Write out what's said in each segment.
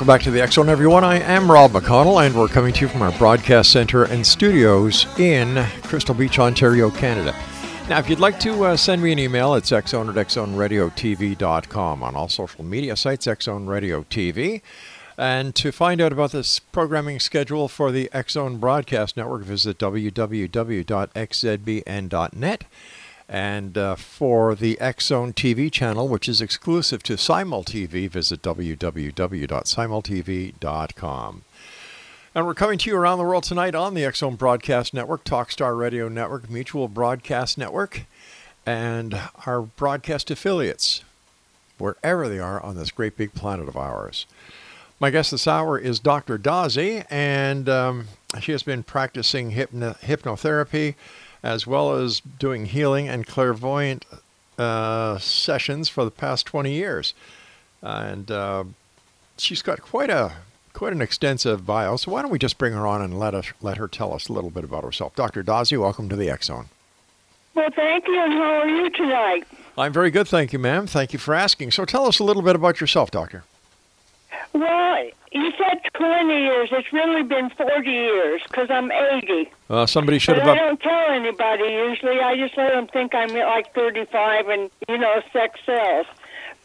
Welcome back to the X Zone, everyone. I am Rob McConnell, and we're coming to you from our broadcast center and studios in Crystal Beach, Ontario, Canada. Now, if you'd like to uh, send me an email, it's xzone at xzoneradiotv.com. On all social media sites, Xzone Radio TV. And to find out about this programming schedule for the X Zone Broadcast Network, visit www.xzbn.net. And uh, for the Zone TV channel, which is exclusive to Simul TV, visit www.simultv.com. And we're coming to you around the world tonight on the Zone Broadcast Network, Talkstar Radio Network, Mutual Broadcast Network, and our broadcast affiliates, wherever they are on this great big planet of ours. My guest this hour is Dr. Daze, and um, she has been practicing hypno- hypnotherapy as well as doing healing and clairvoyant uh, sessions for the past 20 years. And uh, she's got quite a quite an extensive bio. So why don't we just bring her on and let us let her tell us a little bit about herself? Dr. Daze, welcome to the Zone. Well, thank you, and how are you tonight? I'm very good, thank you, ma'am. Thank you for asking. So tell us a little bit about yourself, doctor. Well, you said 20 years. It's really been 40 years because I'm 80. Uh, somebody should But have. I don't tell anybody usually. I just let them think I'm like 35 and, you know, sex sells.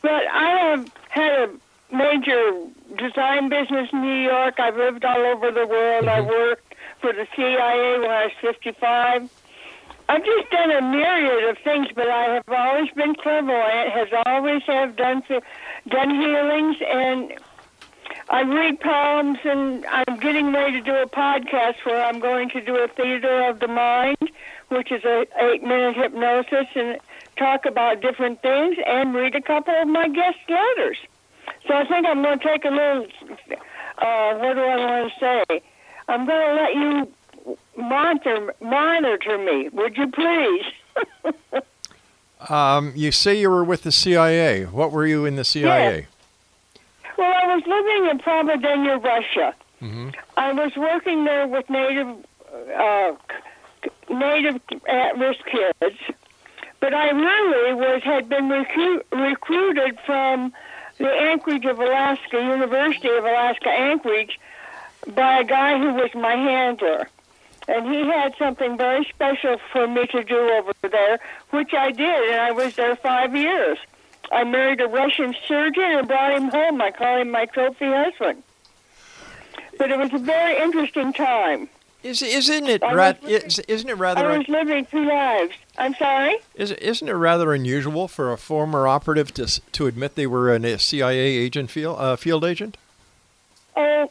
But I have had a major design business in New York. I've lived all over the world. I worked for the CIA when I was 55. I've just done a myriad of things, but I have always been clairvoyant, has always have done done healings, and I read poems, and I'm getting ready to do a podcast where I'm going to do a theater of the mind, which is a eight minute hypnosis, and talk about different things, and read a couple of my guest letters. So I think I'm going to take a little. Uh, what do I want to say? I'm going to let you monitor monitor me, would you please? Um, you say you were with the CIA. What were you in the CIA? Was living in Provideniya, Russia. hmm I was working there with native uh, native at-risk kids, but I really was had been recru- recruited from the Anchorage of Alaska, University of Alaska Anchorage, by a guy who was my handler. And he had something very special for me to do over there, which I did, and I was there five years. I married a Russian surgeon and brought him home. I call him my trophy husband. But it was a very interesting time. Is isn't it I ra- was- is, isn't it I rather was living two lives. I'm sorry? is, isn't it rather unusual for a former operative to to admit they were a CIA agent field uh, field agent? Oh,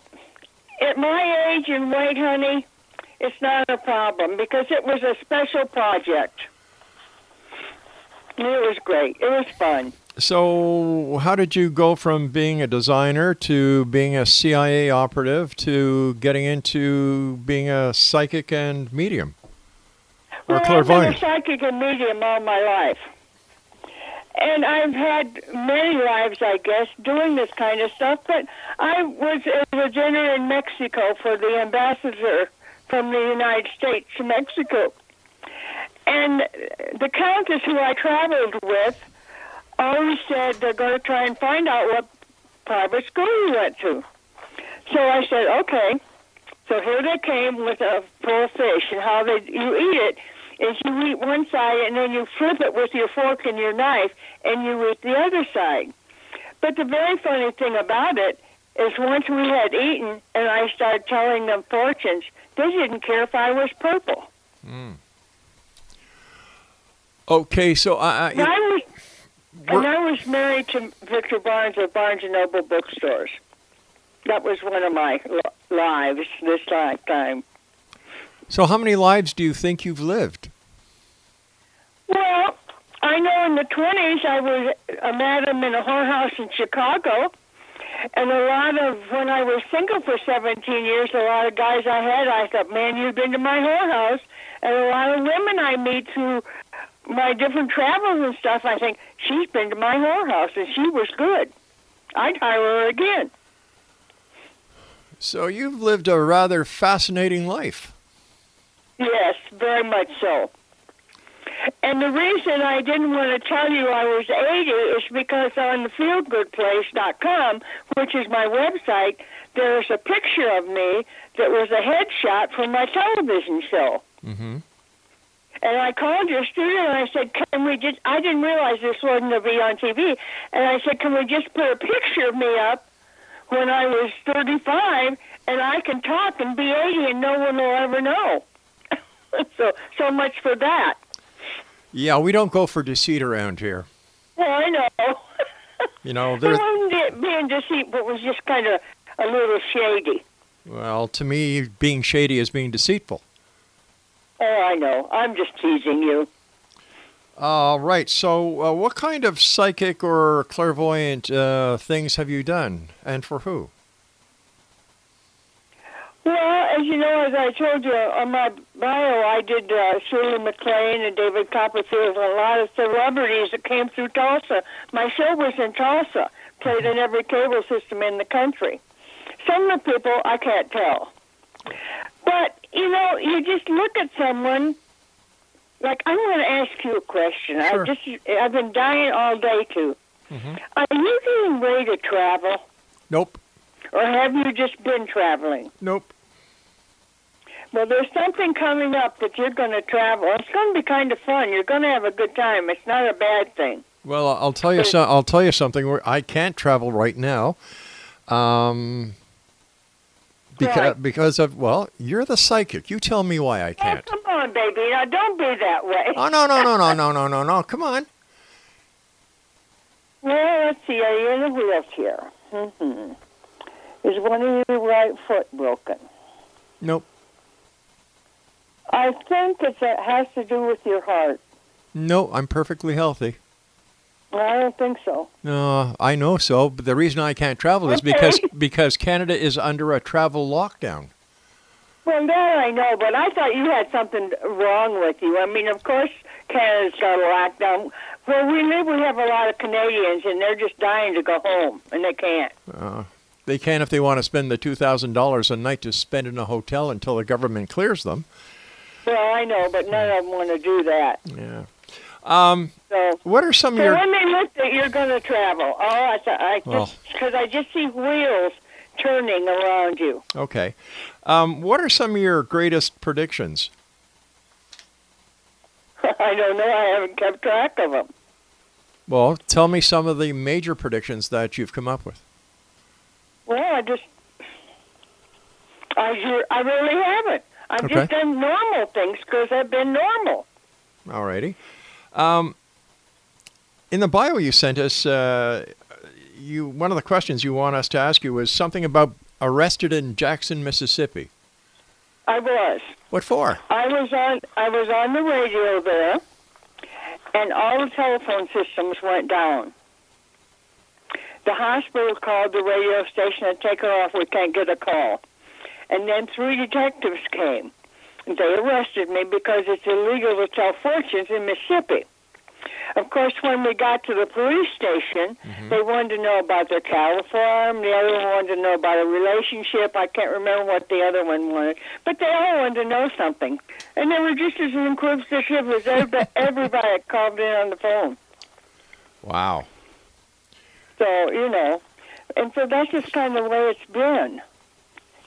at my age and weight, honey, it's not a problem because it was a special project. It was great. It was fun. So, how did you go from being a designer to being a CIA operative to getting into being a psychic and medium? Or well, I've been a psychic and medium all my life. And I've had many lives, I guess, doing this kind of stuff. But I was a dinner in Mexico for the ambassador from the United States to Mexico. And the countess who I traveled with always said they're going to try and find out what private school you went to. So I said, okay. So here they came with a full fish, and how they you eat it is you eat one side and then you flip it with your fork and your knife, and you eat the other side. But the very funny thing about it is once we had eaten and I started telling them fortunes, they didn't care if I was purple. Hmm. Okay, so I, I, I and I was married to Victor Barnes of Barnes and Noble Bookstores. That was one of my li- lives this lifetime. so how many lives do you think you've lived? Well, I know in the 20s I was a madam in a whorehouse in Chicago. And a lot of, when I was single for 17 years, a lot of guys I had, I thought, man, you've been to my whorehouse. And a lot of women I meet through my different travels and stuff, I think, she's been to my whorehouse and she was good. I'd hire her again. So you've lived a rather fascinating life. Yes, very much so. And the reason I didn't want to tell you I was 80 is because on the feelgoodplace.com, which is my website, there's a picture of me that was a headshot from my television show. Mm-hmm. And I called your studio and I said, "Can we just?" I didn't realize this wasn't to be on TV. And I said, "Can we just put a picture of me up when I was 35, and I can talk and be 80, and no one will ever know." so, so much for that. Yeah, we don't go for deceit around here. Well, I know. You know, it there's wasn't being deceitful. It was just kind of a little shady. well, to me, being shady is being deceitful. Oh, I know. I'm just teasing you. All right. So, uh, what kind of psychic or clairvoyant uh, things have you done, and for who? Well, as you know, as I told you on my bio, I did uh, Shirley MacLaine and David Copperfield and a lot of celebrities that came through Tulsa. My show was in Tulsa, played in every cable system in the country. Some of the people I can't tell. But, you know, you just look at someone, like, I want to ask you a question. Sure. I just, I've been dying all day to. Are you getting ready to travel, Nope. or have you just been traveling? Nope. Well, there's something coming up that you're going to travel. It's going to be kind of fun. You're going to have a good time. It's not a bad thing. Well, I'll tell you. So, I'll tell you something. I can't travel right now, um, because because of well, you're the psychic. You tell me why I Oh, can't. come on, baby. Now, don't be that way. Oh no no no no no no no no! Come on. Well, let's see. Are you in a wheelchair? Mm-hmm. Is one of your right foot broken? Nope. I think it has to do with your heart. No, I'm perfectly healthy. Well, I don't think so. No, I know so, but the reason I can't travel is Okay. because because Canada is under a travel lockdown. Well, that I know, but I thought you had something wrong with you. I mean, of course, Canada's got a lockdown. Where we live, we have a lot of Canadians, and they're just dying to go home, and they can't. Uh, they can if they want to spend the two thousand dollars a night to spend in a hotel until the government clears them. Well, I know, but none of them want to do that. Yeah. Um, So, what are some of so your when they look that you're going to travel, oh, I thought I Well. because I just see wheels turning around you. okay? Um, what are some of your greatest predictions? I don't know. I haven't kept track of them. Well, tell me some of the major predictions that you've come up with. Well, I just, I I really haven't. I've Okay. just done normal things because I've been normal. Alrighty. Um, in the bio you sent us, uh, you one of the questions you want us to ask you was something about arrested in Jackson, Mississippi. I was. What for? I was on. I was on the radio there, and all the telephone systems went down. The hospital called the radio station and take her off. We can't get a call. And then three detectives came. They arrested me because it's illegal to tell fortunes in Mississippi. Of course, when we got to the police station, mm-hmm. they wanted to know about their cattle farm. The other one wanted to know about a relationship. I can't remember what the other one wanted, but they all wanted to know something. And they were just as inquisitive as everybody, everybody that called in on the phone. Wow. So, you know, and so that's just kind of the way it's been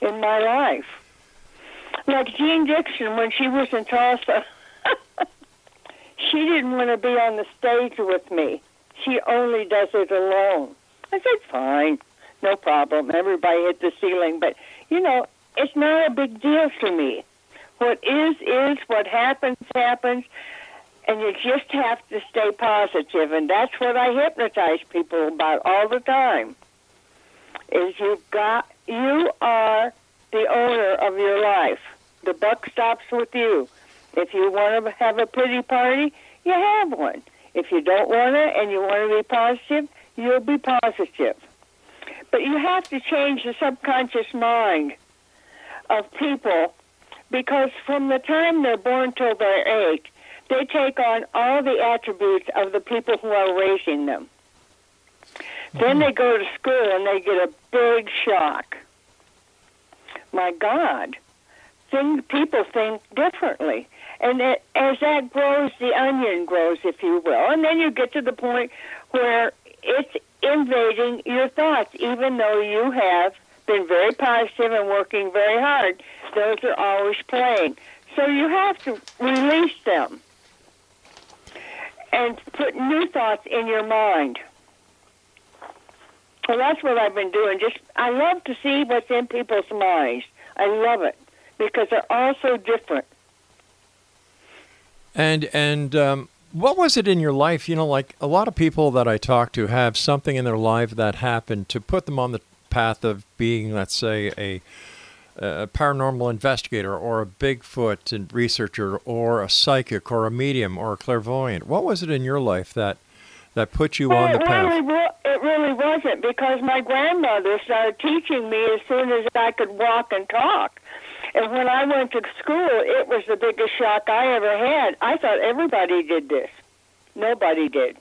in my life. Like Jeane Dixon, when she was in Tulsa, she didn't want to be on the stage with me. She only does it alone. I said, fine, no problem. Everybody hit the ceiling. But, you know, it's not a big deal to me. What is, is. What happens, happens. And you just have to stay positive. and that's what I hypnotize people about all the time. Is you've got you are the owner of your life. The buck stops with you. If you want to have a pretty party, you have one. If you don't want it and you want to be positive, you'll be positive. But you have to change the subconscious mind of people because from the time they're born till they're eight, they take on all the attributes of the people who are raising them. Then mm-hmm. they go to school and they get a big shock. My God, things people think differently, and it, as that grows, the onion grows, if you will, and then you get to the point where it's invading your thoughts, even though you have been very positive and working very hard. Those are always playing, so you have to release them and put new thoughts in your mind. Well, that's what I've been doing. Just I love to see what's in people's minds. I love it because they're all so different. And and um, what was it in your life? You know, like a lot of people that I talk to have something in their life that happened to put them on the path of being, let's say, a, a paranormal investigator or a Bigfoot and researcher or a psychic or a medium or a clairvoyant. What was it in your life that that put you Well, on the it really, path? wa- it really wasn't because my grandmother started teaching me as soon as I could walk and talk. And when I went to school, it was the biggest shock I ever had. I thought everybody did this. Nobody did.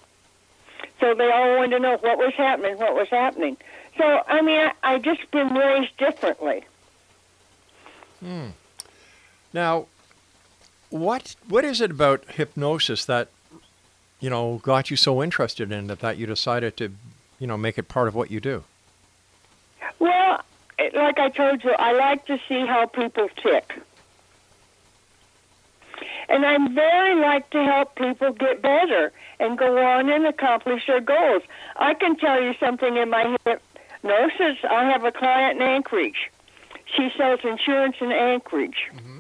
So they all wanted to know what was happening, what was happening. So, I mean, I, I just been raised differently. Hmm. Now, what what is it about hypnosis that you know got you so interested in it that you decided to you know make it part of what you do? Well, like I told you, I like to see how people tick. And I'm very like to help people get better and go on and accomplish their goals. I can tell you something in my hypnosis. I have a client in Anchorage. She sells insurance in Anchorage. Mm-hmm.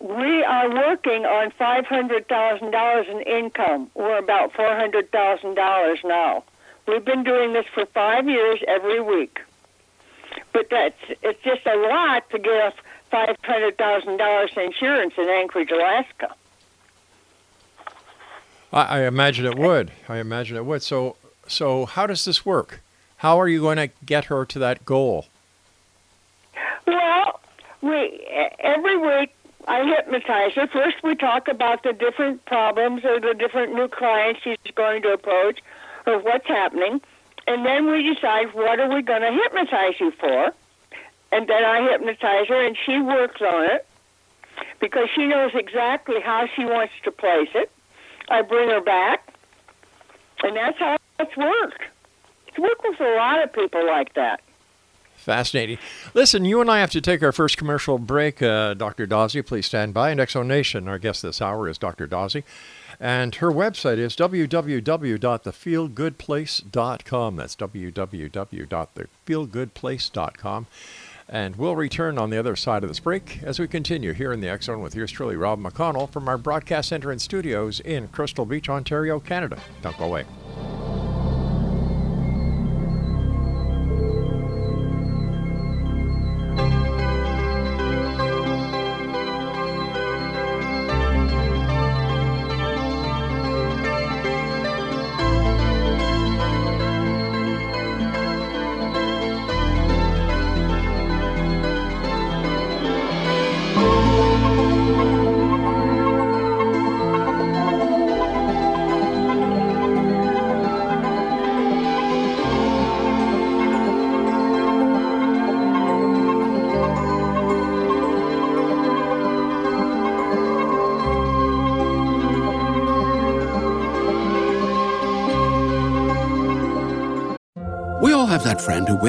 We are working on $500,000 in income. We're about $400,000 now. We've been doing this for five years every week. But that's it's just a lot to get us five hundred thousand dollars insurance in Anchorage, Alaska. I, I imagine it would. I imagine it would. So so how does this work? How are you going to get her to that goal? Well, we every week I hypnotize her. First, we talk about the different problems or the different new clients she's going to approach, or what's happening, and then we decide what are we going to hypnotize you for. And then I hypnotize her, and she works on it because she knows exactly how she wants to place it. I bring her back, and that's how it's worked. It's worked with a lot of people like that. Fascinating. Listen, you and I have to take our first commercial break. Uh, Dr. Daze, please stand by. And Exo Nation, our guest this hour is Dr. Daze. And her website is www.thefeelgoodplace.com. That's www.thefeelgoodplace.com. And we'll return on the other side of this break as we continue here in the Zone with yours truly, Rob McConnell, from our broadcast center and studios in Crystal Beach, Ontario, Canada. Don't go away.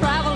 Wagon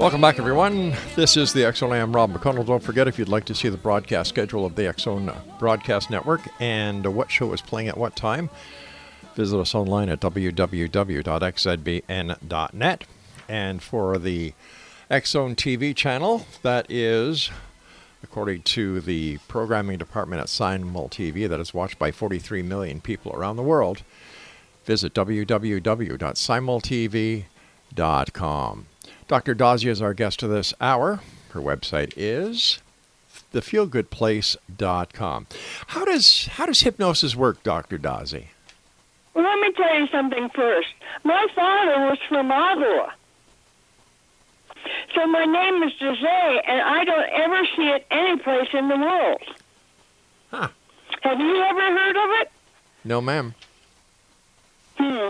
Welcome back, everyone. This is the Zone. I am Rob McConnell. Don't forget, if you'd like to see the broadcast schedule of the uh, Broadcast Network and uh, what show is playing at what time, visit us online at www.xzbn.net. And for the Zone TV channel, that is, according to the programming department at Simul TV, that is watched by 43 million people around the world, visit www.simultv.com. Dr. Dazia is our guest of this hour. Her website is thefeelgoodplace.com. How does how does hypnosis work, Dr. Daze? Well, let me tell you something first. My father was from Ottawa. So my name is Jose, and I don't ever see it anyplace in the world. Huh. Have you ever heard of it? No, ma'am. Hmm.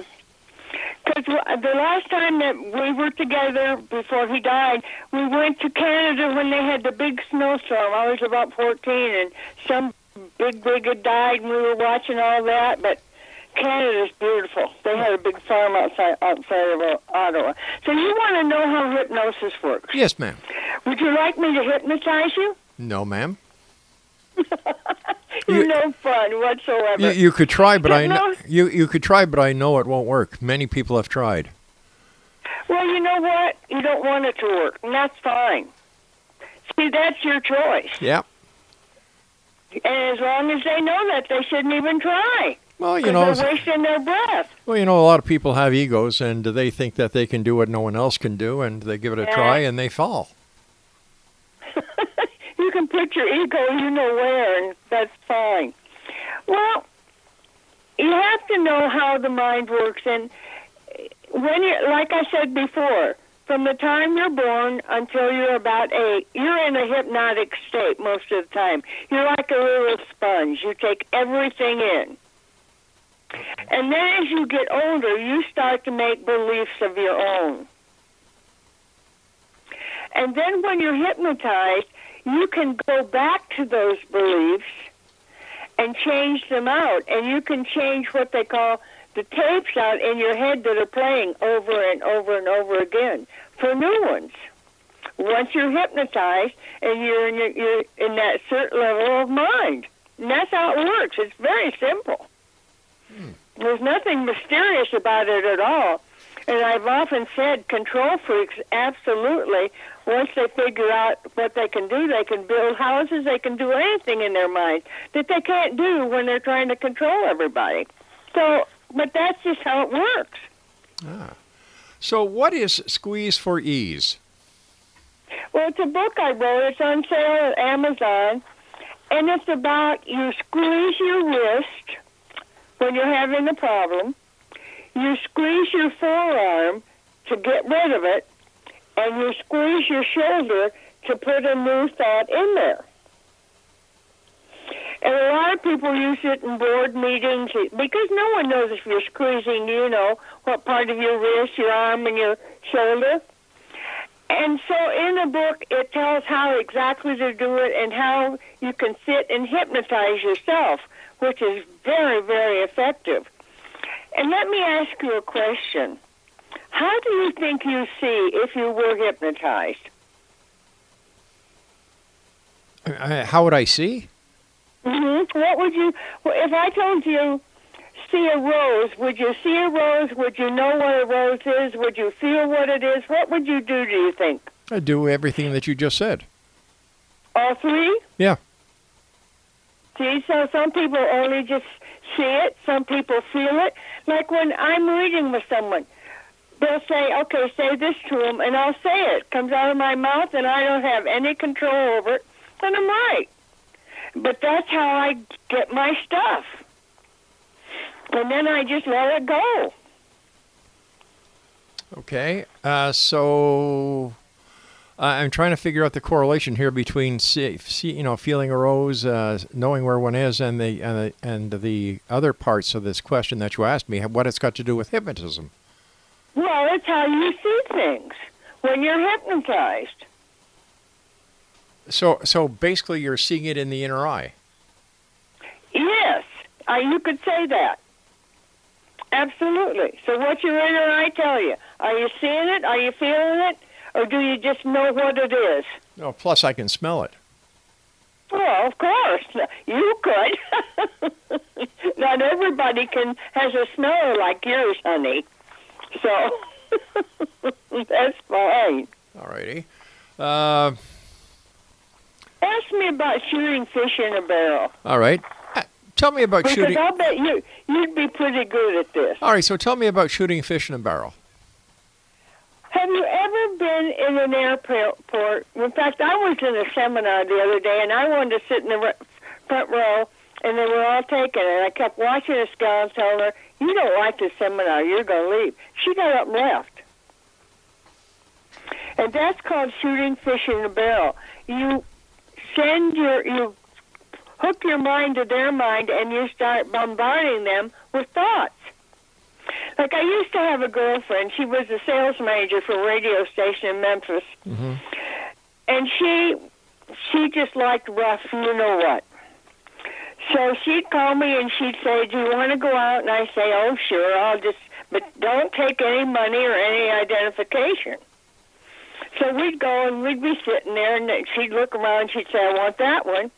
Because the last time that we were together before he died, we went to Canada when they had the big snowstorm. I was about 14, and some big big had died, and we were watching all that. But Canada's beautiful. They had a big farm outside outside of uh, Ottawa. So you want to know how hypnosis works? Yes, ma'am. Would you like me to hypnotize you? No, ma'am. You're no fun whatsoever. You, you could try, but I know you you could try, but I know it won't work. Many people have tried. Well, you know what? You don't want it to work, and that's fine. See, that's your choice. Yeah. And as long as they know that, they shouldn't even try. Well, you know, they're wasting their breath. well, you know, a lot of people have egos, and they think that they can do what no one else can do, and they give it a try, and they fall. you can put your ego, you know where, and that's fine. Well, you have to know how the mind works, and when you, like I said before, from the time you're born until you're about eight, you're in a hypnotic state most of the time. You're like a little sponge. You take everything in. And then as you get older, you start to make beliefs of your own. And then when you're hypnotized, you can go back to those beliefs and change them out. And you can change what they call the tapes out in your head that are playing over and over and over again for new ones. Once you're hypnotized and you're in, your, you're in that certain level of mind. And that's how it works. It's very simple. Hmm. There's nothing mysterious about it at all. And I've often said control freaks absolutely, once they figure out what they can do, they can build houses, they can do anything in their mind that they can't do when they're trying to control everybody. So, but that's just how it works. Ah. So, what is Squeeze for Ease? Well, it's a book I wrote. It's on sale at Amazon. And it's about you squeeze your wrist when you're having a problem. you squeeze your forearm to get rid of it, and you squeeze your shoulder to put a new thought in there. And a lot of people use it in board meetings because no one knows if you're squeezing, you know, what part of your wrist, your arm, and your shoulder. And so in the book, it tells how exactly to do it and how you can sit and hypnotize yourself, which is very, very effective. And let me ask you a question. How do you think you see if you were hypnotized? Uh, how would I see? hmm What would you, if I told you, see a rose, would you see a rose? Would you know what a rose is? Would you feel what it is? What would you do, do you think? I'd do everything that you just said. All three? Yeah. See, so some people only just see it, some people feel it. Like when I'm reading with someone, they'll say, okay, say this to them, and I'll say it. Comes out of my mouth, and I don't have any control over it, and I'm right. But that's how I get my stuff. And then I just let it go. Okay. Uh, so I'm trying to figure out the correlation here between see, see, you know feeling a rose, uh, knowing where one is, and the, and the and the other parts of this question that you asked me. What it's got to do with hypnotism? Well, it's how you see things when you're hypnotized. So so basically, you're seeing it in the inner eye. Yes, uh, you could say that. Absolutely. So what's your inner eye tell you? Are you seeing it? Are you feeling it? Or do you just know what it is? Oh, plus I can smell it. Well, of course. You could. Not everybody can has a smell like yours, honey. So that's fine. All righty. Uh, Ask me about shooting fish in a barrel. all right. Uh, Tell me about Because shooting. I'll bet you you'd be pretty good at this. All right. So tell me about shooting fish in a barrel. Have you ever been in an airport? In fact, I was in a seminar the other day, and I wanted to sit in the front row, and they were all taken. And I kept watching this gal and telling her, "You don't like this seminar. You're going to leave." She got up and left. And that's called shooting fish in a barrel. You send your you hook your mind to their mind, and you start bombarding them with thoughts. Like I used to have a girlfriend. She was a sales manager for a radio station in Memphis, mm-hmm. and she she just liked rough. You know what? So she'd call me and she'd say, "Do you want to go out?" And I say, "Oh, sure. I'll just, but don't take any money or any identification." So we'd go and we'd be sitting there, and she'd look around. and She'd say, "I want that one."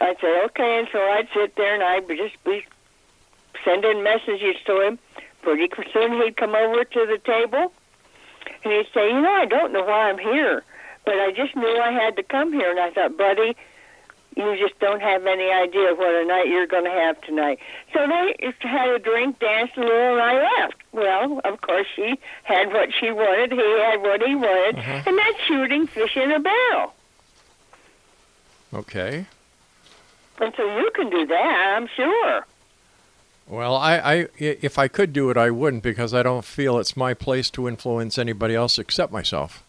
I'd say, "Okay," and so I'd sit there and I'd just be sending messages to him. Pretty soon he'd come over to the table, and he'd say, "You know, I don't know why I'm here, but I just knew I had to come here." And I thought, "Buddy." You just don't have any idea what a night you're going to have tonight. So they had a drink, danced a little, and I left. Well, of course, she had what she wanted, he had what he wanted, mm-hmm. and that's shooting fish in a barrel. Okay. And so you can do that, I'm sure. Well, I, i- if I could do it, I wouldn't because I don't feel it's my place to influence anybody else except myself.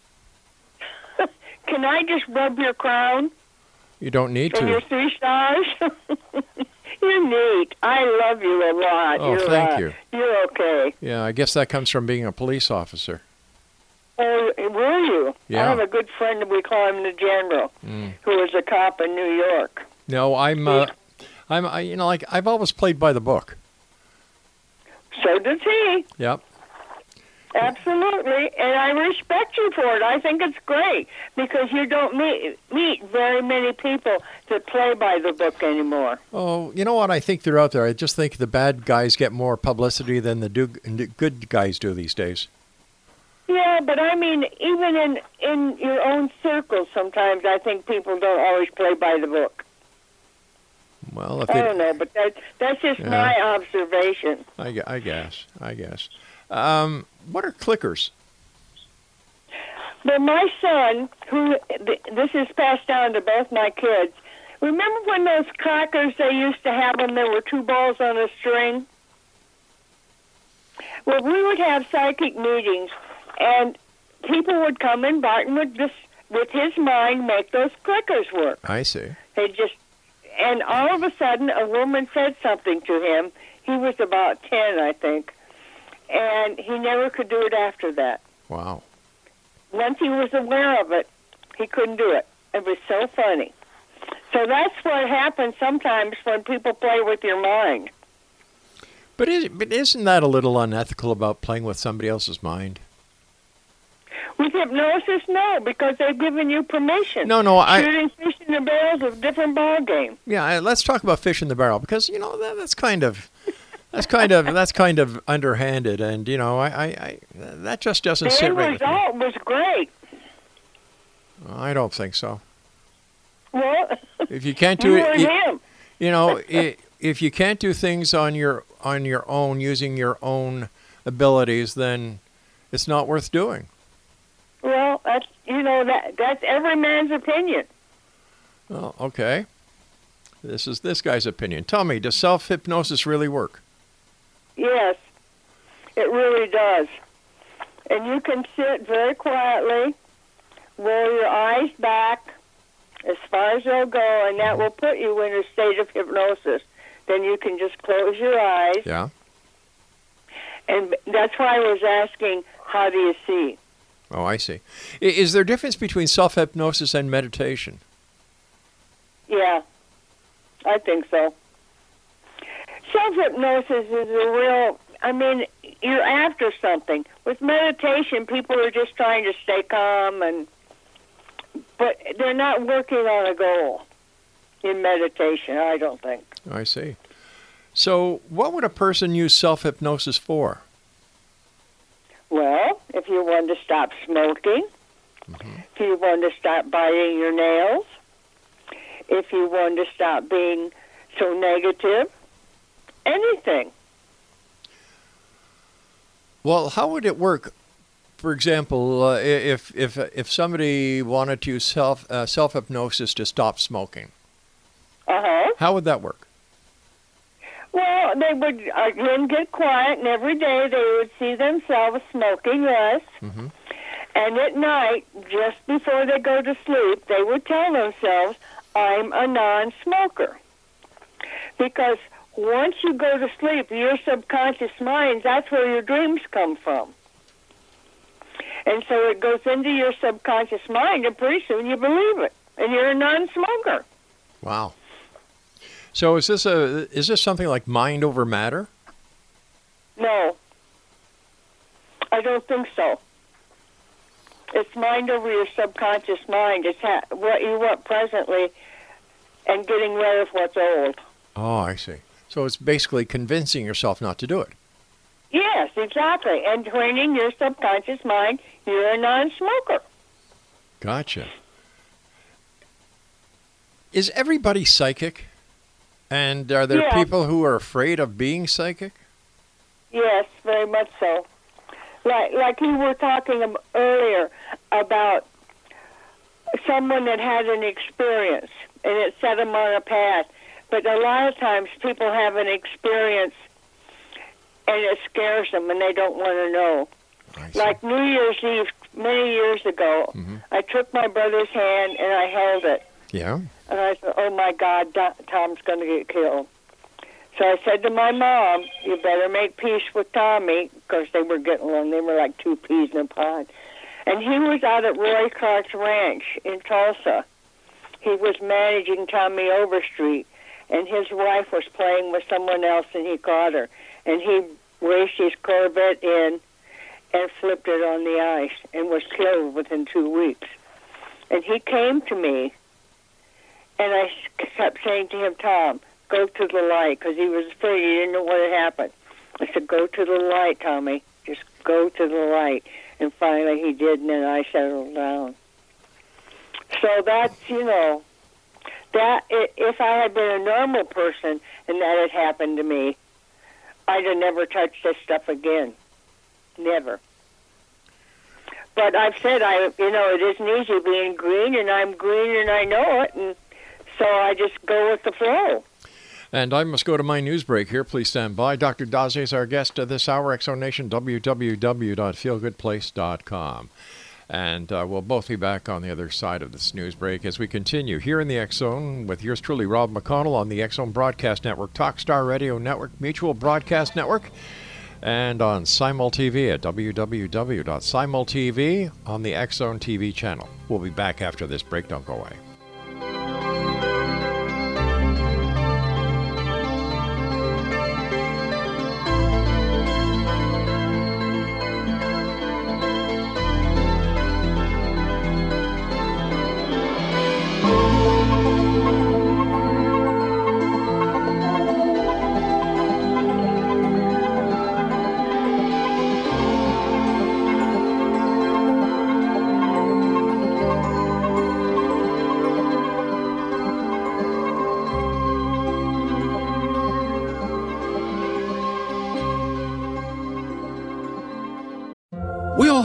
Can I just rub your crown You don't need and your to. three stars? you're neat. I love you a lot. Oh, you're, thank uh, you. You're okay. Yeah, I guess that comes from being a police officer. Oh, were you? Yeah. I have a good friend, we call him the General, Mm. who was a cop in New York. No, I'm, uh, I'm, I, you know, like I've always played by the book. So does he. Yep. Absolutely, and I respect you for it. I think it's great because you don't meet meet very many people that play by the book anymore. Oh, you know what? I think they're out there. I just think the bad guys get more publicity than the do- good guys do these days. Yeah, but I mean, even in in your own circles, sometimes I think people don't always play by the book. Well, if I don't know, but that that's just Yeah. my observation. I, I guess, I guess. Um, what are clickers? Well, my son, who this is passed down to both my kids. Remember when those crackers they used to have them? There were two balls on a string. Well, we would have psychic meetings, and people would come and Barton would just, with his mind, make those clickers work. I see. They just, and all of a sudden, a woman said something to him. He was about ten, I think, and he never could do it after that. Wow. Once he was aware of it, he couldn't do it. It was so funny. So that's what happens sometimes when people play with your mind. But, is, but isn't that a little unethical about playing with somebody else's mind? With hypnosis, no, because they've given you permission. No, no, I- shooting fish in the barrels is a different ball game. Yeah, let's talk about fish in the barrel because you know that, that's kind of that's kind of that's kind of underhanded, and you know I, I, I that just doesn't The sit right with me. result was great. I don't think so. Well, If you can't do and it, you, you know, i if you can't do things on your on your own using your own abilities, then it's not worth doing. Well, that's you know that that's every man's opinion. Oh, okay. This is this guy's opinion. Tell me, does self hypnosis really work? Yes, it really does. And you can sit very quietly, roll your eyes back as far as they'll go, and that will put you in a state of hypnosis. Then you can just close your eyes, Yeah. and that's why I was asking, how do you see? Oh, I see. Is there a difference between self hypnosis and meditation? Yeah, I think so. Self hypnosis is a real, I mean, you're after something. With meditation, people are just trying to stay calm, and but they're not working on a goal in meditation, I don't think. I see. So, what would a person use self hypnosis for? Well, if you want to stop smoking, mm-hmm. if you want to stop biting your nails, if you want to stop being so negative, anything. Well, how would it work? For example, uh, if if if somebody wanted to use self uh, self hypnosis to stop smoking, Uh huh. how would that work? Well, they would again get quiet, and every day they would see themselves smoking less. Mhm. And at night, just before they go to sleep, they would tell themselves, "I'm a non-smoker," because once you go to sleep, your subconscious mind—that's where your dreams come from. And so it goes into your subconscious mind, and pretty soon you believe it, and you're a non-smoker. Wow. So, is this a is this something like mind over matter? No, I don't think so. It's mind over your subconscious mind. It's ha- what you want presently and getting rid of what's old. Oh, I see. So it's basically convincing yourself not to do it. Yes, exactly. And training your subconscious mind, you're a non-smoker. Gotcha. Is everybody psychic? And are there Yeah. people who are afraid of being psychic? Yes, very much so. Like like you were talking earlier about someone that had an experience and it set them on a path. But a lot of times people have an experience and it scares them and they don't want to know. Like New Year's Eve many years ago, Mhm. I took my brother's hand and I held it. yeah. And I said, "Oh my God, Tom's going to get killed." So I said to my mom, "You better make peace with Tommy," because they were getting along. They were like two peas in a pod. And he was out at Roy Clark's ranch in Tulsa. He was managing Tommy Overstreet, and his wife was playing with someone else, and he caught her. And he raced his Corvette in and flipped it on the ice and was killed within two weeks. And he came to me and I kept saying to him, Tom, go to the light, because he was afraid. He didn't know what had happened. I said, go to the light, Tommy. Just go to the light. And finally he did, and then I settled down. So that's, you know, that if I had been a normal person and that had happened to me, I'd have never touched this stuff again. Never. But I've said I, you know, it isn't easy being green, and I'm green, and I know it, and so I just go with the flow. And I must go to my news break here. Please stand by. Dr. Daze is our guest uh, this hour. X Zone Nation, www.feelgoodplace.com. And uh, we'll both be back on the other side of this news break as we continue here in the Zone with yours truly, Rob McConnell, on the Zone Broadcast Network, Talkstar Radio Network, Mutual Broadcast Network, and on Simul TV at www.simultv on the Zone TV channel. We'll be back after this break. Don't go away.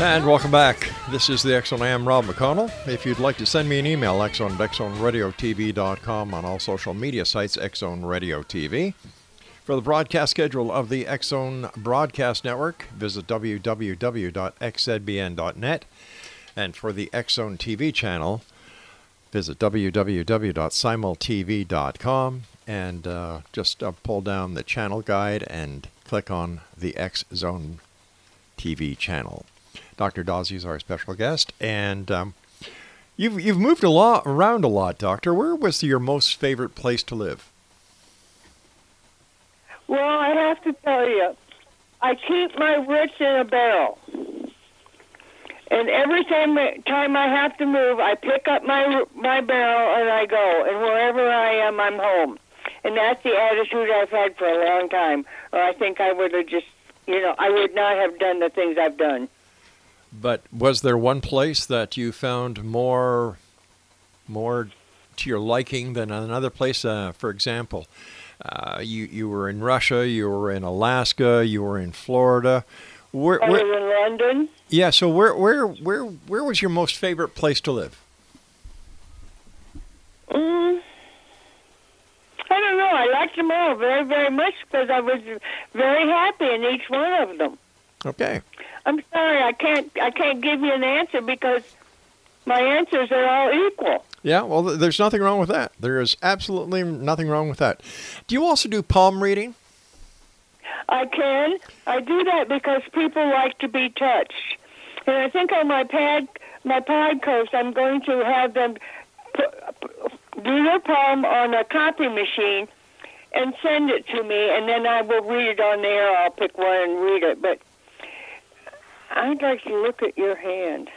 And welcome back. This is the X Zone. I am Rob McConnell. If you'd like to send me an email, xzone at xzoneradiotv.com on all social media sites, X Zone Radio TV. For the broadcast schedule of the X Zone Broadcast Network, visit www.xzbn.net. And for the X Zone TV channel, visit www.simultv.com and uh, just uh, pull down the channel guide and click on the X Zone TV channel. Dr. Daze is our special guest, and um, you've you've moved a lot around a lot, Doctor. Where was your most favorite place to live? Well, I have to tell you, I keep my roots in a barrel. And every time, time I have to move, I pick up my my barrel and I go. And wherever I am, I'm home. And that's the attitude I've had for a long time. Or I think I would have just, you know, I would not have done the things I've done. But was there one place that you found more more to your liking than another place? Uh, for example, uh, you you were in Russia, you were in Alaska, you were in Florida. Where, I where, in London. yeah, so where where where where was your most favorite place to live? Mm, I don't know. I liked them all very, very much because I was very happy in each one of them. Okay. I'm sorry, I can't. I can't give you an answer because my answers are all equal. Yeah, well, there's nothing wrong with that. There is absolutely nothing wrong with that. Do you also do palm reading? I can. I do that because people like to be touched, and I think on my pad, my podcast, I'm going to have them do their palm on a copy machine and send it to me, and then I will read it on there. I'll pick one and read it, but I'd like to look at your hand.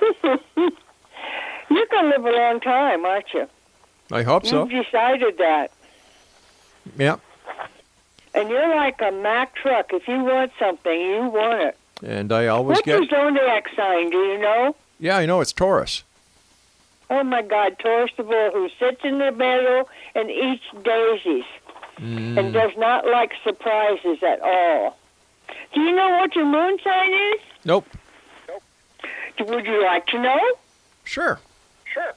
You're going to live a long time, aren't you? I hope so. You've decided that. Yeah. And you're like a Mack truck. If you want something, you want it. And I always What's get. What's your zodiac sign? Do you know? Yeah, I know it's Taurus. Oh my God, Taurus the bull who sits in the middle and eats daisies Mm. and does not like surprises at all. Do you know what your moon sign is? Nope. Would you like to know? Sure. Sure.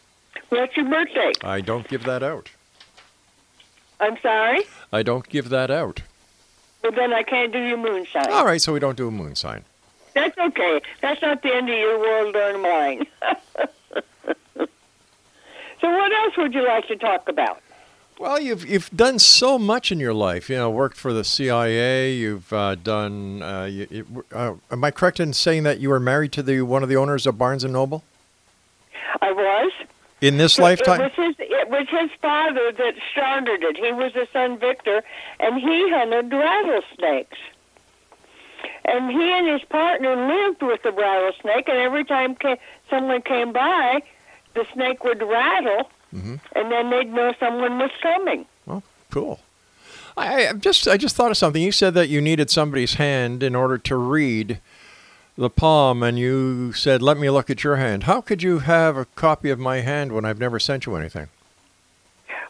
What's your birthday? I don't give that out. I'm sorry? I don't give that out. Well, then I can't do your moon sign. All right, so we don't do a moon sign. That's okay. That's not the end of your world or mine. so what else would you like to talk about? Well, you've you've done so much in your life. You know, worked for the CIA. You've uh, done. Uh, you, you- uh, am I correct in saying that you were married to the one of the owners of Barnes and Noble I was. in this It lifetime? was his. It was his father that started it. He was his son Victor, and he hunted rattlesnakes. And he and his partner lived with the rattlesnake, and every time ca- someone came by, the snake would rattle, Mhm. and then they'd know someone was coming. Well, cool. I, I just I just thought of something. You said that you needed somebody's hand in order to read the palm, and you said, "Let me look at your hand." How could you have a copy of my hand when I've never sent you anything?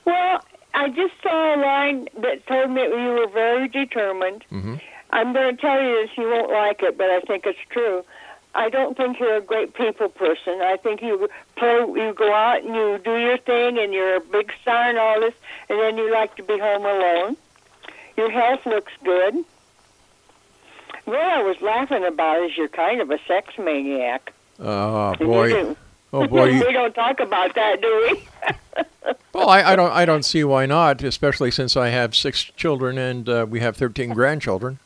Well, I just saw a line that told me you were very determined. Mm-hmm. I'm going to tell you this, you won't like it, but I think it's true. I don't think you're a great people person. I think you play, you go out and you do your thing, and you're a big star and all this, and then you like to be home alone. Your health looks good. What I was laughing about is you're kind of a sex maniac. Oh boy! Oh boy! We don't talk about that, do we? well, I, I don't I don't see why not, especially since I have six children and uh, we have thirteen grandchildren.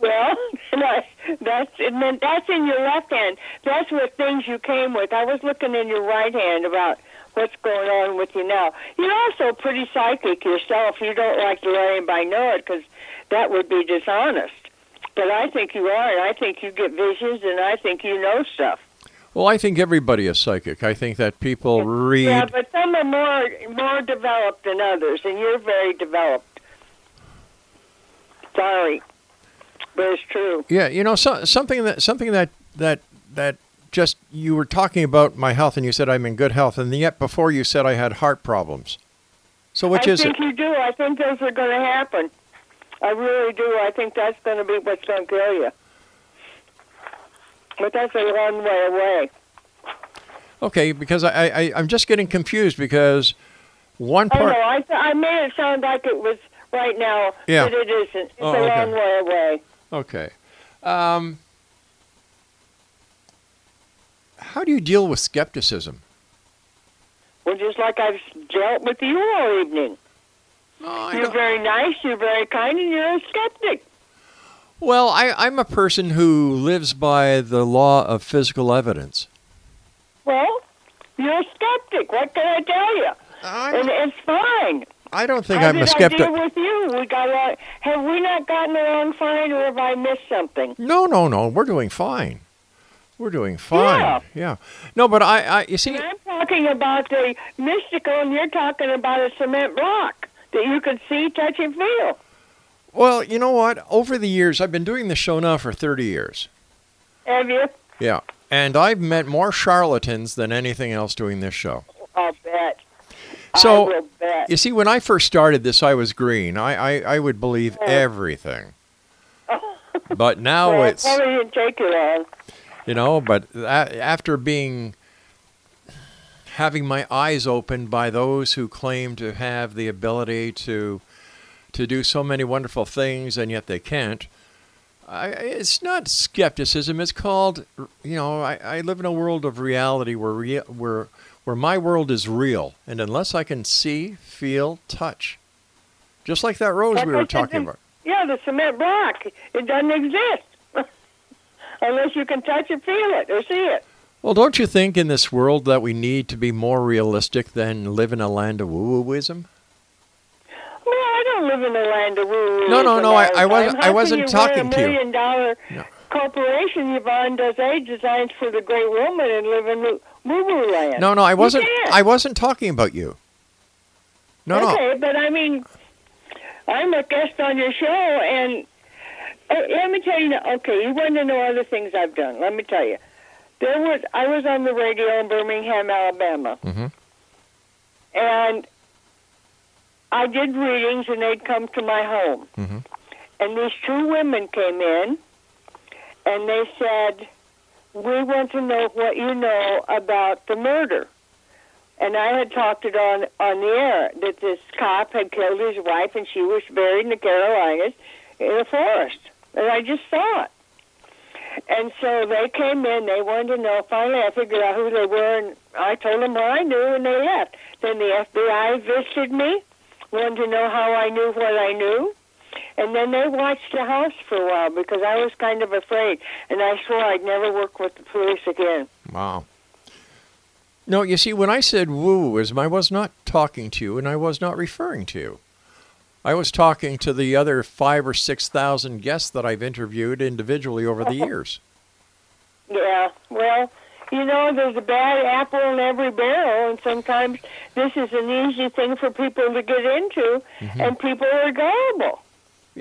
Well, that's and then that's in your left hand. That's what things you came with. I was looking in your right hand about what's going on with you now. You're also pretty psychic yourself. You don't like to let anybody know it because that would be dishonest. But I think you are, and I think you get visions, and I think you know stuff. Well, I think everybody is psychic. I think that people read. Yeah, but some are more more developed than others, and you're very developed. Sorry, it's true. Yeah, you know, so, something that something that that that just you were talking about my health, and you said I'm in good health, and yet before you said I had heart problems. So which I is I think it? you do. I think those are going to happen. I really do. I think that's going to be what's going to kill you. But that's a long way away. Okay, because I, I I'm just getting confused because one oh, part. Oh, no, I I made it sound like it was right now, Yeah. but it isn't. It's Oh, a okay. long way away. Okay. Um, how do you deal with skepticism? Well, just like I've dealt with you all evening. I You're don't- very nice. You're very kind, and you're a skeptic. Well, I, I'm a person who lives by the law of physical evidence. Well, you're a skeptic. What can I tell you? And it's fine. I don't think How I'm did a skeptic. I deal with you? We got. Have we not gotten along fine, or have I missed something? No, no, no. We're doing fine. We're doing fine. Yeah. Yeah. No, but I, I you see, And I'm talking about the mystical, and you're talking about a cement block that you can see, touch, and feel. well, you know what? Over the years, I've been doing the show now for 30 years. Have you? Yeah. And I've met more charlatans than anything else doing this show. I'll bet. So, I will bet. You see, when I first started this, I was green. I, I, I would believe Oh. everything. But now well, it's, probably didn't take you long. you know, but a- after being, having my eyes opened by those who claim to have the ability to, to do so many wonderful things and yet they can't, I, it's not skepticism. It's called, you know, I, I live in a world of reality where, rea- where, where my world is real. And unless I can see, feel, touch, just like that rose we were talking about. Yeah, the cement block. It doesn't exist unless you can touch and feel it or see it. Well, don't you think in this world that we need to be more realistic than live in a land of woo-wooism? Well, I don't live in a land of woo No, no, no, I- I wasn't- I wasn't can you run talking a to you. No. Corporation. Yvonne does age designs for the great woman and live in woo woo land. No, no, I wasn't. I wasn't talking about you. No, no. okay, but I mean, I'm a guest on your show, and uh, let me tell you. Okay, you want to know other things I've done. Let me tell you. There was I was on the radio in Birmingham, Alabama, Mhm. and I did readings, and they'd come to my home, Mhm. and these two women came in, and they said, "We want to know what you know about the murder." And I had talked it on on the air that this cop had killed his wife, and she was buried in the Carolinas in a forest. And I just saw it. And so they came in. They wanted to know. Finally, I figured out who they were, and I told them what I knew, and they left. Then the FBI visited me, wanted to know how I knew what I knew. And then they watched the house for a while because I was kind of afraid, and I swore I'd never work with the police again. Wow. No, you see, when I said wooism, I was not talking to you, and I was not referring to you. I was talking to the other five or six thousand guests that I've interviewed individually over the years. Yeah, well, you know, there's a bad apple in every barrel, and sometimes this is an easy thing for people to get into, mm-hmm. and people are gullible.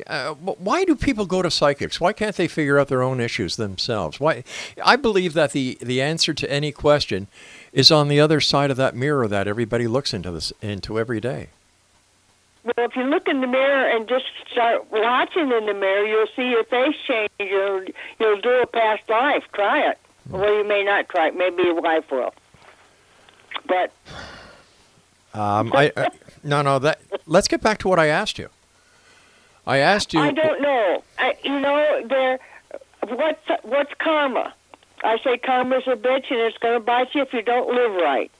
Uh, why do people go to psychics? Why can't they figure out their own issues themselves? Why? I believe that the, the answer to any question is on the other side of that mirror that everybody looks into this into every day. Well, if you look in the mirror and just start watching in the mirror, you'll see your face change. You'll, you'll do a past life. Try it. Well, you may not try it. Maybe your wife will. But Um, I, I no no that. Let's get back to what I asked you. I asked you. I don't know. I, you know, there. What's what's karma? I say karma's a bitch, and it's going to bite you if you don't live right.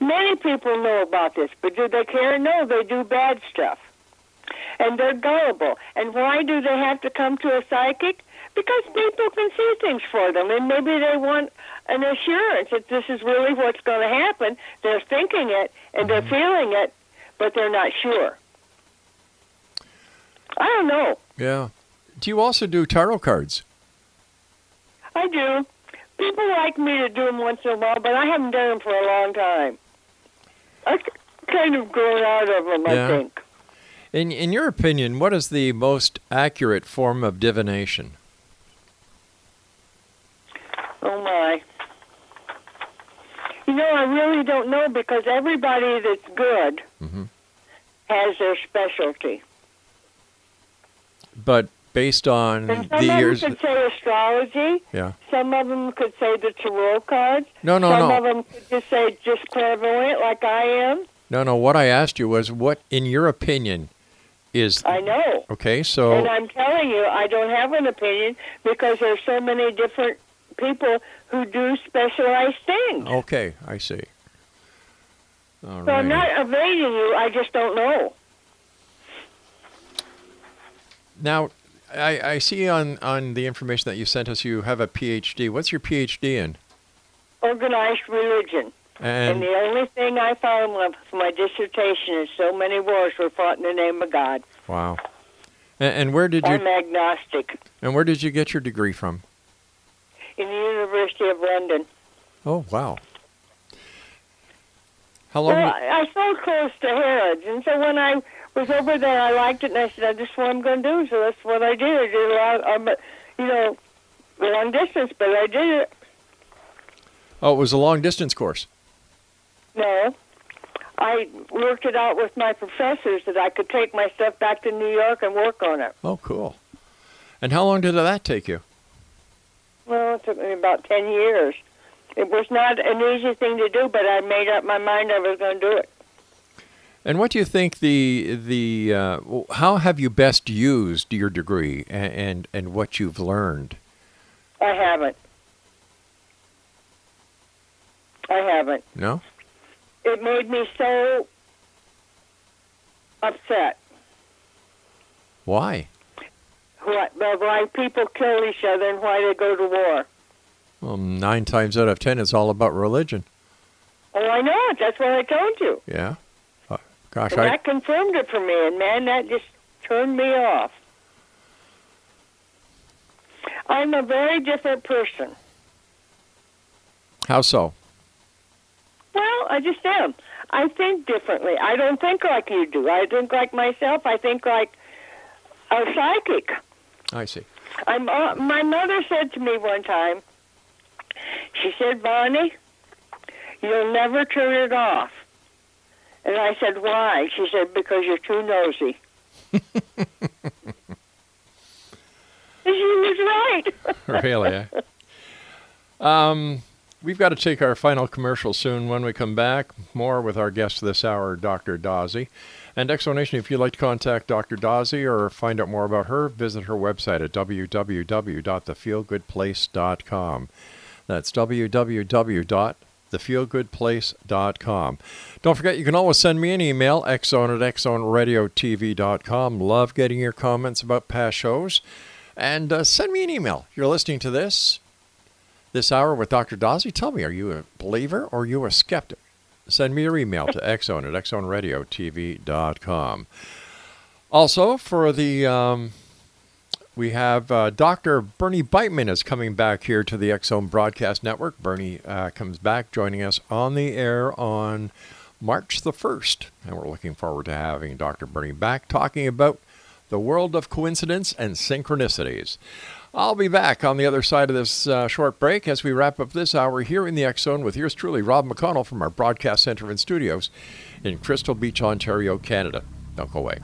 Many people know about this, but do they care? No, they do bad stuff, and they're gullible. And why do they have to come to a psychic? Because people can see things for them, and maybe they want an assurance that this is really what's going to happen. They're thinking it and they're mm-hmm. feeling it, but they're not sure. I don't know. Yeah. Do you also do tarot cards? I do. People like me to do them once in a while, but I haven't done them for a long time. I kind of grown out of them, Yeah. I think. In in your opinion, what is the most accurate form of divination? Oh my. You know, I really don't know because everybody that's good Mhm. has their specialty. But based on And some the of years, them could say astrology. yeah. Some of them could say the tarot cards. No, no, Some no. of them could just say just clairvoyant, like I am. No, no. What I asked you was, what, in your opinion, is I know. okay? So And I'm telling you, I don't have an opinion because there's so many different people who do specialized things. okay, I see. All So I'm not evading you. I just don't know. Now, I, I see on on the information that you sent us, you have a PhD. What's your PhD in? Organized religion. And, And the only thing I found with my dissertation is so many wars were fought in the name of God. wow. And, and where did I'm you agnostic. and where did you get your degree from? In the University of London. Oh, wow. How long? Well, you- I, I so close to Harrods, and so when I was over there, I liked it, and I said, "This is what I'm going to do." So that's what I did. I did a lot, um, you know, long distance, but I did it. oh, it was a long distance course. No, I worked it out with my professors that I could take my stuff back to New York and work on it. Oh, cool. And how long did that take you? Well, it took me about ten years. It was not an easy thing to do, but I made up my mind I was going to do it. And what do you think the the uh, how have you best used your degree and, and and what you've learned? I haven't. I haven't. No. It made me so upset. Why? What, why people kill each other and why they go to war. Well, nine times out of ten, it's all about religion. Oh, I know it. That's what I told you. Yeah. Gosh, I that confirmed it for me, and man, that just turned me off. I'm a very different person. how so? Well, I just am. I think differently. I don't think like you do. I think like myself. I think like a psychic. I see. I'm, uh, my mother said to me one time, she said, Bonnie, you'll never turn it off. And I said, why? She said, because you're too nosy. she was right. really? Eh? Um, we've got to take our final commercial soon. When we come back, more with our guest this hour, Dr. Daze. And explanation if you'd like to contact Dr. Daze or find out more about her, visit her website at www.thefeelgoodplace.com. That's www.thefeelgoodplace.com. Don't forget, you can always send me an email, xzone at xzoneradiotv.com. Love getting your comments about past shows. And uh, send me an email. You're listening to this this hour with Dr. Daze. Tell me, are you a believer or are you a skeptic? Send me your email to xzone at xzoneradiotv.com. Also, for the um, we have uh, Dr. Bernie Beitman is coming back here to the Zone Broadcast Network. Bernie uh, comes back joining us on the air on March the 1st. And we're looking forward to having Dr. Bernie back talking about the world of coincidence and synchronicities. I'll be back on the other side of this uh, short break as we wrap up this hour here in the Zone with yours truly, Rob McConnell from our broadcast center and studios in Crystal Beach, Ontario, Canada. Don't go away.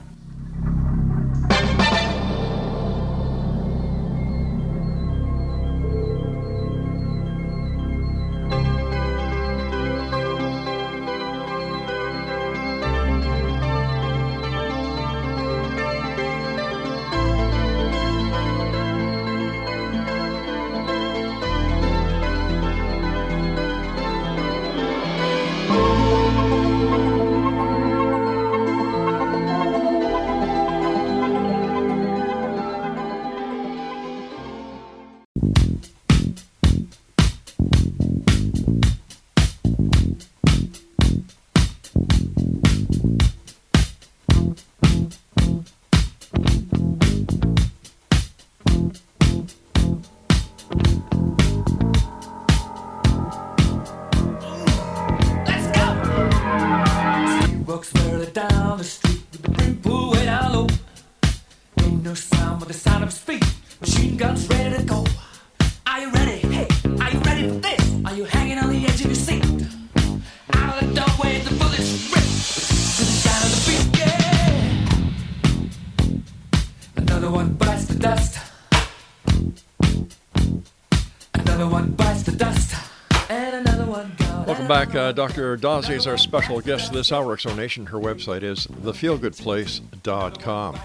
Uh, Dr. Daze is our special guest this hour, X Zone Nation. Her website is thefeelgoodplace.com.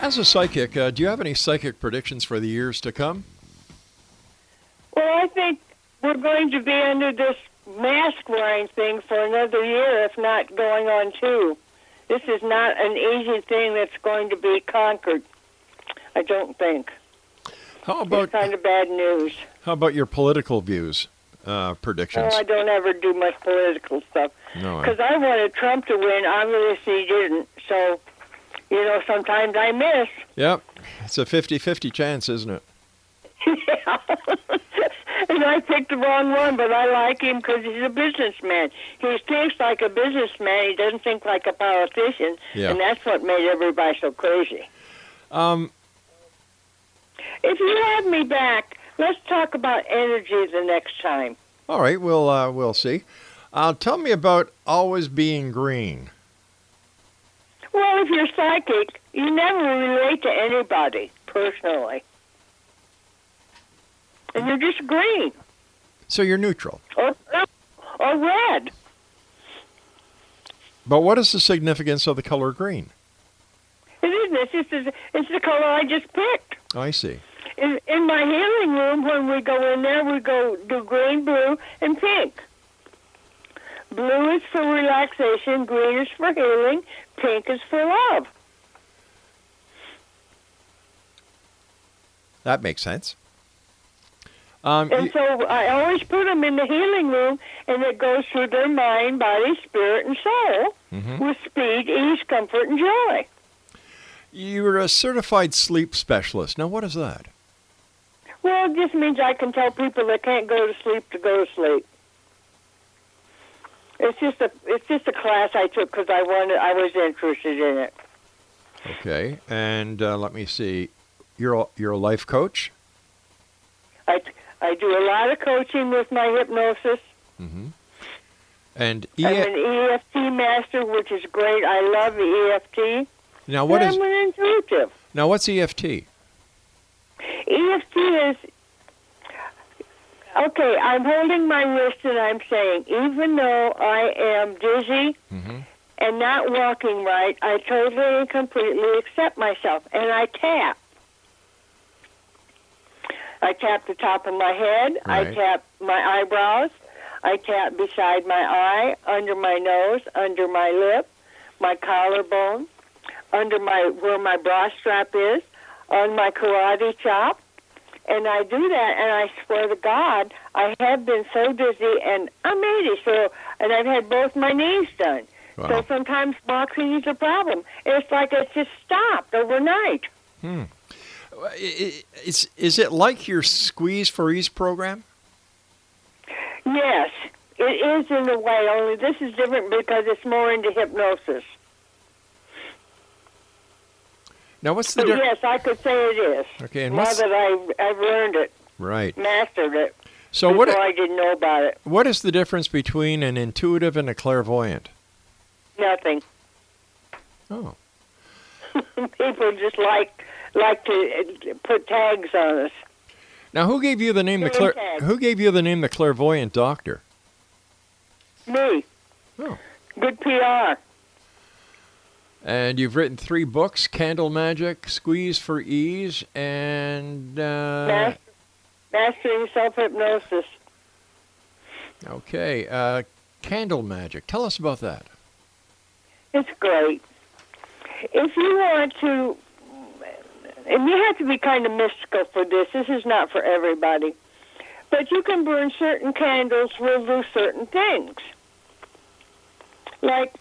As a psychic, uh, do you have any psychic predictions for the years to come? Well, I think we're going to be under this mask wearing thing for another year, if not going on two. This is not an easy thing that's going to be conquered. I don't think. How It's about kind of bad news. how about your political views, uh, Oh, predictions? I don't ever do much political stuff. No, Because I wanted Trump to win. Obviously, he didn't. So, you know, sometimes I miss. Yep, it's a 50-50 chance, isn't it? yeah. and I picked the wrong one, but I like him because he's a businessman. He thinks like a businessman. He doesn't think like a politician. Yeah. And that's what made everybody so crazy. Um, If you have me back, let's talk about energy the next time. all right, we'll uh, we'll see. Uh, tell me about always being green. Well, if you're psychic, you never relate to anybody personally. And you're just green So you're neutral. or, or red. But what is the significance of the color green? It isn't. It's just it's it's the color I just picked. I see. In, in my healing room, when we go in there, we go do green, blue, and pink. Blue is for relaxation, green is for healing, pink is for love. That makes sense. Um, And so I always put them in the healing room, and it goes through their mind, body, spirit, and soul Mhm. with speed, ease, comfort, and joy. you're a certified sleep specialist. Now, what is that? Well, it just means I can tell people that can't go to sleep to go to sleep. It's just a it's just a class I took because I wanted I was interested in it. Okay. And uh, let me see. You're a, you're a life coach. I I do a lot of coaching with my hypnosis. Mm-hmm. And E- I'm an EFT master, which is great. I love the EFT. now what and is I'm an intuitive. now what's EFT? EFT is okay. I'm holding my wrist and I'm saying, even though I am dizzy Mm-hmm. and not walking right, I totally and completely accept myself, and I tap. I tap the top of my head. I tap my eyebrows. I tap beside my eye, under my nose, under my lip, my collarbone, under my where my bra strap is, on my karate chop. And I do that, and I swear to God, I have been so dizzy, and I'm 80, so, and I've had both my knees done. So sometimes boxing is a problem. It's like it's just stopped overnight. Hmm. I- Is is it like your Squeeze for Ease program? Yes, it is in a way, only this is different because it's more into hypnosis. Now what's the difference? yes, I could say it is. Okay, and now what's that I've, I've learned it, right? mastered it, So what I didn't know about it. what is the difference between an intuitive and a clairvoyant? Nothing. Oh, People just like like to uh, put tags on us. now who gave you the name the clair- tag. Who gave you the name the clairvoyant doctor? Me. Oh. Good PR. And you've written three books: Candle Magic, Squeeze for Ease, and uh, Mas- mastering self hypnosis. okay, uh, Candle Magic. Tell us about that. It's great. If you want to, and you have to be kind of mystical for this. This is not for everybody. But you can burn certain candles will do certain things. Like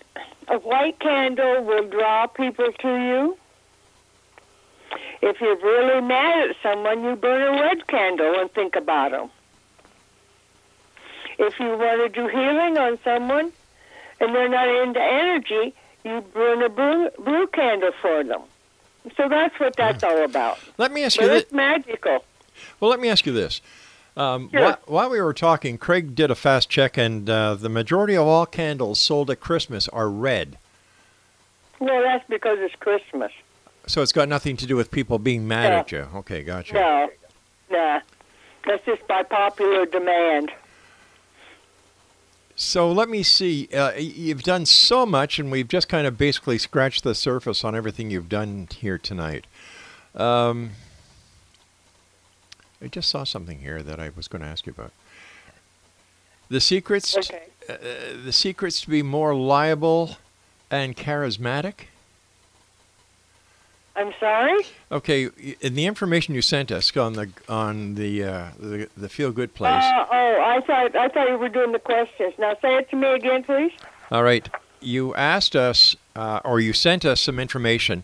a white candle will draw people to you. If you're really mad at someone, you burn a red candle and think about them. If you want to do healing on someone and they're not into energy, you burn a blue, blue candle for them. So that's what that's hmm. all about. Let me ask you But this. it's magical. Well, let me ask you this. Um, Sure. whi- while we were talking, Craig did a fast check, and uh, the majority of all candles sold at Christmas are red. Well, that's because it's Christmas. So it's got nothing to do with people being mad at you. Okay, gotcha. No, nah. That's just by popular demand. So let me see. Uh, you've done so much, and we've just kind of basically scratched the surface on everything you've done here tonight. Um, I just saw something here that I was going to ask you about. The secrets, Okay. uh, the secrets to be more liable and charismatic. I'm sorry? Okay, in the information you sent us on the on the uh, the, the feel good place. Uh, oh, I thought I thought you were doing the questions. Now say it to me again, please. All right. You asked us, uh, or you sent us some information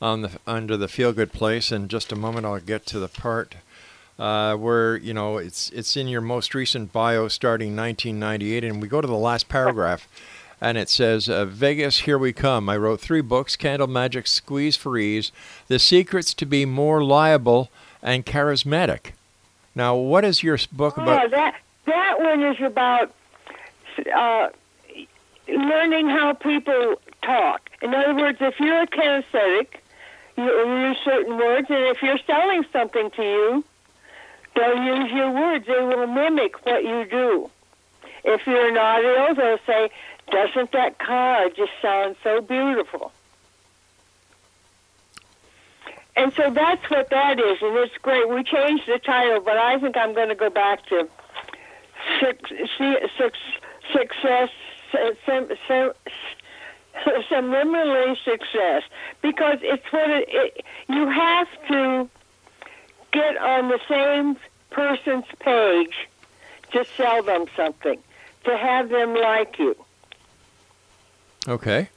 on the under the feel good place. In just a moment, I'll get to the part uh, where you know it's it's in your most recent bio, starting 1998, and we go to the last paragraph, and it says, uh, "Vegas, here we come." I wrote three books: Candle Magic, Squeeze for Ease, The Secrets to Be More Liable and Charismatic. Now, what is your book Oh, about? that that one is about uh, learning how people talk. In other words, if you're a kinesthetic, you use certain words, and if you're selling something to you, they'll use your words. They will mimic what you do. If you're an audio, they'll say, "Doesn't that car just sound so beautiful?" And so that's what that is, and it's great. We changed the title, but I think I'm going to go back to success, subliminally success, because it's what it, it. You have to get on the same person's page to sell them something, to have them like you. Okay.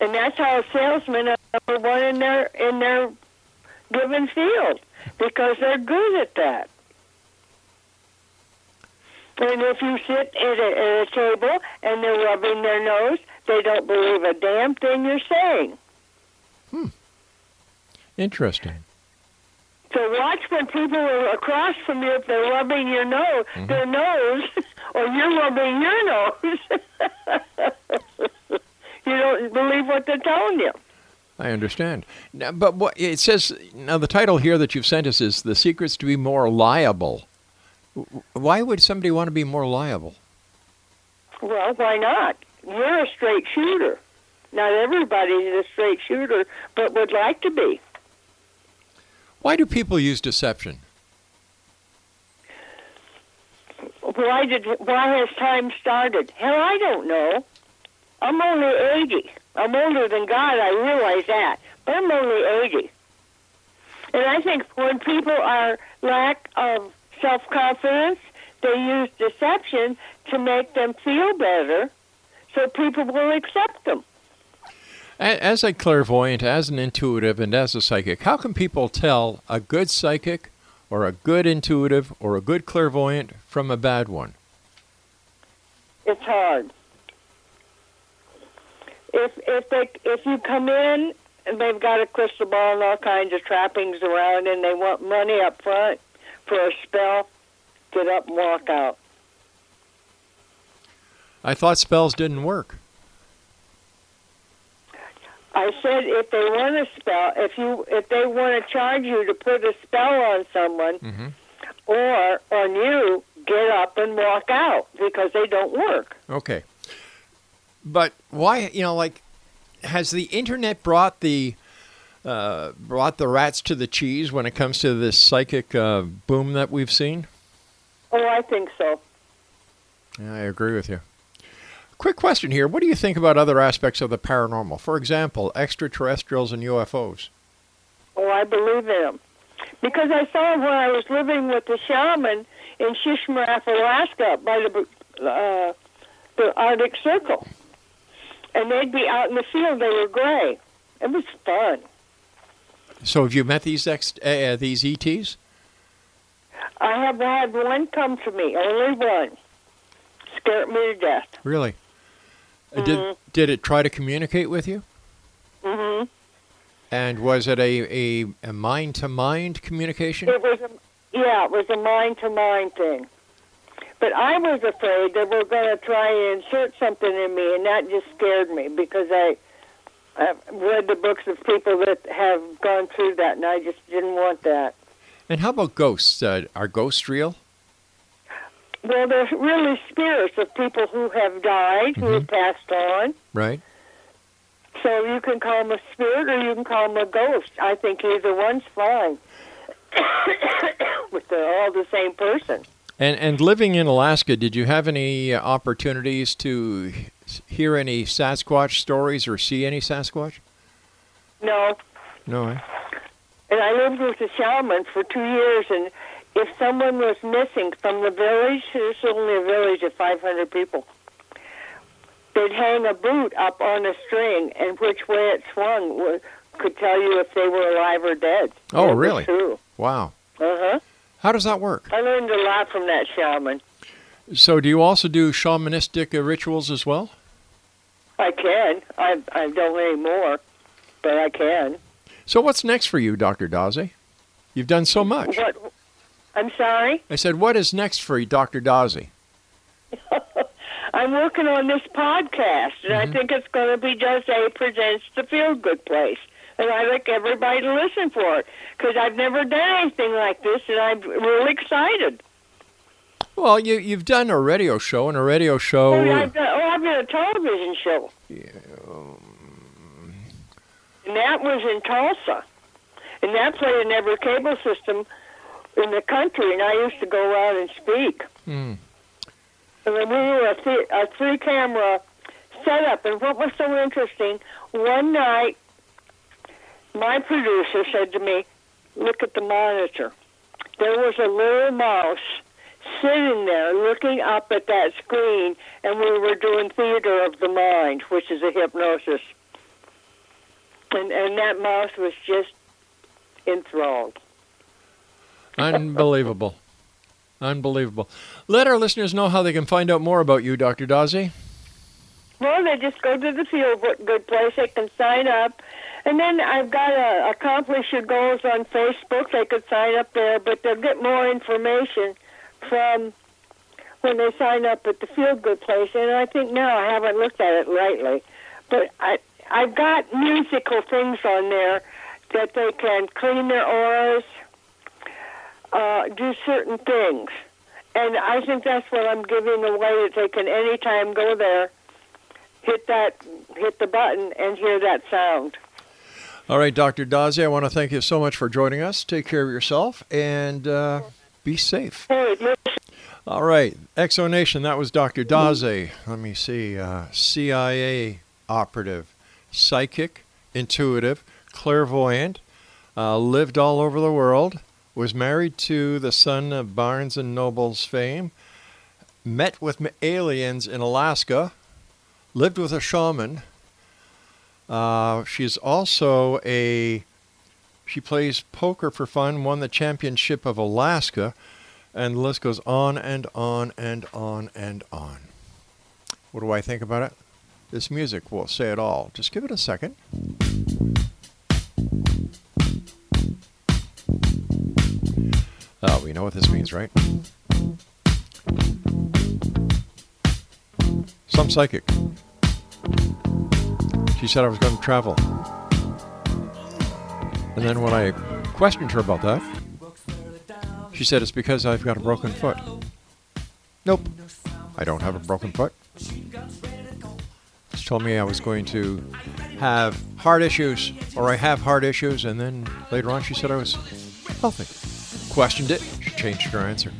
And that's how a salesmen are number one in their in their given field because they're good at that. And if you sit at a, at a table and they're rubbing their nose, they don't believe a damn thing you're saying. Hmm. Interesting. So watch when people are across from you if they're rubbing your nose, mm-hmm. their nose, or you're rubbing your nose. you don't believe what they're telling you. I understand. Now, but what it says now, the title here that you've sent us is "The Secrets to Be More Liable." Why would somebody want to be more liable? Well, why not? You're a straight shooter. Not everybody's a straight shooter, but would like to be. Why do people use deception? Why did? Why has time started? Hell, I don't know. I'm only eighty. I'm older than God. I realize that, but I'm only eighty. And I think when people are lack of self confidence, they use deception to make them feel better, so people will accept them. As a clairvoyant, as an intuitive, and as a psychic, how can people tell a good psychic, or a good intuitive, or a good clairvoyant from a bad one? It's hard. If if they if you come in and they've got a crystal ball and all kinds of trappings around and they want money up front for a spell, get up and walk out. I thought spells didn't work. I said if they want a spell, if you if they want to charge you to put a spell on someone Mhm. or on you, get up and walk out because they don't work. Okay. But why, you know, like, has the internet brought the uh, brought the rats to the cheese when it comes to this psychic uh, boom that we've seen? Oh, I think so. Yeah, I agree with you. Quick question here: What do you think about other aspects of the paranormal? For example, extraterrestrials and UFOs. Oh, I believe in them. Because I saw them when I was living with the shaman in Shishmaref, Alaska, by the uh, the Arctic Circle, and they'd be out in the field. They were gray. It was fun. So, have you met these ex- uh, uh, these ETs? I have had one come to me, only one. Scared me to death. Really? Uh, Did did it try to communicate with you? hmm And was it a a mind to mind communication? It was a yeah, it was a mind to mind thing. But I was afraid they were going to try and insert something in me, and that just scared me because I I've read the books of people that have gone through that, and I just didn't want that. And how about ghosts? Uh, are ghosts real? Well, they're really spirits of people who have died, who have passed on. Right. So you can call them a spirit or you can call them a ghost. I think either one's fine. but they're all the same person. And and living in Alaska, did you have any uh, opportunities to hear any Sasquatch stories or see any Sasquatch? No, No. Eh? And I lived with a shaman for two years, and if someone was missing from the village, there's only a village of 500 people, they'd hang a boot up on a string, and which way it swung would, could tell you if they were alive or dead. Oh, was really? True. Wow. Uh-huh. How does that work? I learned a lot from that shaman. So, do you also do shamanistic uh, rituals as well? I can. I, I don't anymore, but I can. So, what's next for you, Dr. Daze? You've done so much. What? I'm sorry? I said, what is next for you, Dr. Daze? I'm working on this podcast, and I mm-hmm. think it's going to be just A presents the Feel Good Place. And I'd like everybody to listen for it because I've never done anything like this, and I'm really excited. Well, you you've done a radio show, and a radio show. Oh, I've done, oh, I've done a television show. Yeah. And that was in Tulsa. And that played in every cable system in the country, and I used to go out and speak. Hmm. And then we were a, th- a three camera setup. And what was so interesting, one night, my producer said to me, Look at the monitor. There was a little mouse sitting there looking up at that screen, and we were doing theater of the mind, which is a hypnosis. And, and that mouse was just enthralled. Unbelievable. Unbelievable. Let our listeners know how they can find out more about you, Dr. Daze. Well, they just go to the Feel Good place. They can sign up. And then I've got a Accomplish Your Goals on Facebook. They could sign up there, but they'll get more information from when they sign up at the Feel Good place. And I think now I haven't looked at it lately, but I I've got musical things on there that they can clean their auras, uh, do certain things. And I think that's what I'm giving away that they can anytime go there, hit that, hit the button, and hear that sound. All right, Dr. Daze, I want to thank you so much for joining us. Take care of yourself and uh, be safe. Hey, All right, X Zone Nation, that was Dr. Daze. Let me see. Uh, CIA operative, psychic, intuitive, clairvoyant, uh, lived all over the world, was married to the son of Barnes and Noble's fame, met with aliens in Alaska, lived with a shaman. Uh, she's also a she plays poker for fun, won the championship of Alaska, and the list goes on and on and on and on. What do I think about it? This music will say it all. Just give it a second. Oh, we know what this means, right? Some psychic. She said I was going to travel. And then when I questioned her about that, she said it's because I've got a broken foot. Nope. I don't have a broken foot. She told me I was going to have heart issues, or I have heart issues, and then later on she said I was healthy. Questioned it, she changed her answer.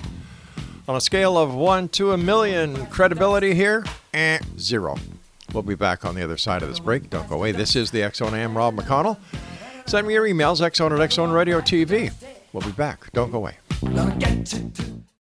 On a scale of 1 to a million, credibility here, eh, zero. We'll be back on the other side of this break. Don't go away. This is the Zone. I am Rob McConnell. Send me your emails, xzone at xzone radio TV. We'll be back. Don't go away.